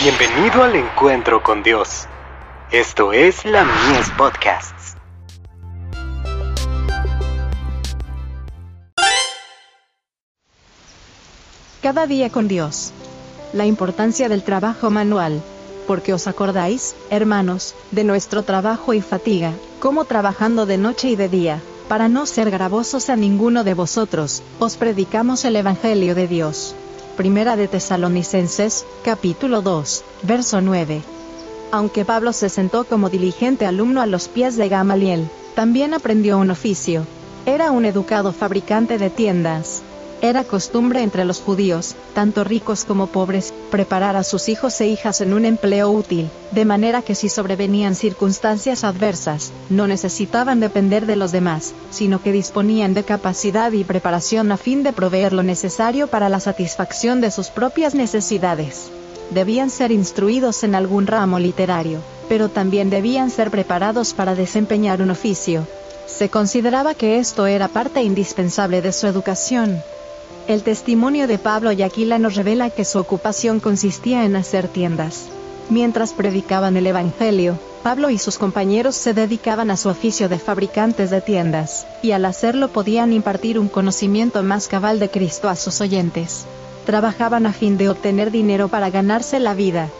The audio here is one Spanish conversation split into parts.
Bienvenido al encuentro con Dios. Esto es la Mies Podcasts. Cada día con Dios. La importancia del trabajo manual. Porque os acordáis, hermanos, de nuestro trabajo y fatiga, como trabajando de noche y de día, para no ser gravosos a ninguno de vosotros, os predicamos el Evangelio de Dios. Primera de Tesalonicenses, capítulo 2, verso 9. Aunque Pablo se sentó como diligente alumno a los pies de Gamaliel, también aprendió un oficio. Era un educado fabricante de tiendas. Era costumbre entre los judíos, tanto ricos como pobres, preparar a sus hijos e hijas en un empleo útil, de manera que si sobrevenían circunstancias adversas, no necesitaban depender de los demás, sino que disponían de capacidad y preparación a fin de proveer lo necesario para la satisfacción de sus propias necesidades. Debían ser instruidos en algún ramo literario, pero también debían ser preparados para desempeñar un oficio. Se consideraba que esto era parte indispensable de su educación. El testimonio de Pablo y Aquila nos revela que su ocupación consistía en hacer tiendas. Mientras predicaban el Evangelio, Pablo y sus compañeros se dedicaban a su oficio de fabricantes de tiendas, y al hacerlo podían impartir un conocimiento más cabal de Cristo a sus oyentes. Trabajaban a fin de obtener dinero para ganarse la vida.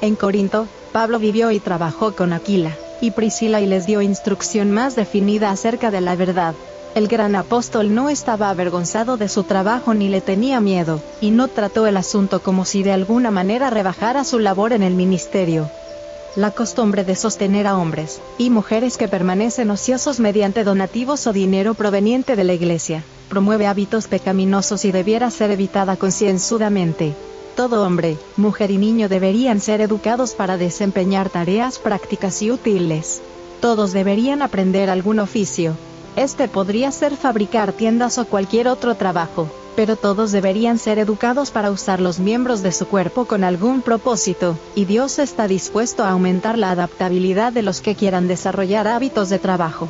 En Corinto, Pablo vivió y trabajó con Aquila y Priscila y les dio instrucción más definida acerca de la verdad. El gran apóstol no estaba avergonzado de su trabajo ni le tenía miedo, y no trató el asunto como si de alguna manera rebajara su labor en el ministerio. La costumbre de sostener a hombres y mujeres que permanecen ociosos mediante donativos o dinero proveniente de la iglesia, promueve hábitos pecaminosos y debiera ser evitada concienzudamente. Todo hombre, mujer y niño deberían ser educados para desempeñar tareas prácticas y útiles. Todos deberían aprender algún oficio, este podría ser fabricar tiendas o cualquier otro trabajo, pero todos deberían ser educados para usar los miembros de su cuerpo con algún propósito, y Dios está dispuesto a aumentar la adaptabilidad de los que quieran desarrollar hábitos de trabajo.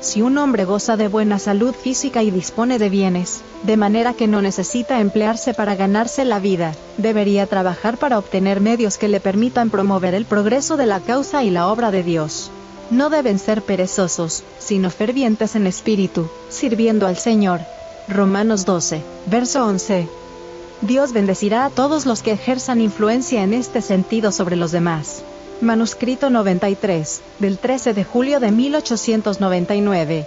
Si un hombre goza de buena salud física y dispone de bienes, de manera que no necesita emplearse para ganarse la vida, debería trabajar para obtener medios que le permitan promover el progreso de la causa y la obra de Dios. No deben ser perezosos, sino fervientes en espíritu, sirviendo al Señor. Romanos 12, verso 11. Dios bendecirá a todos los que ejerzan influencia en este sentido sobre los demás. Manuscrito 93, del 13 de julio de 1899.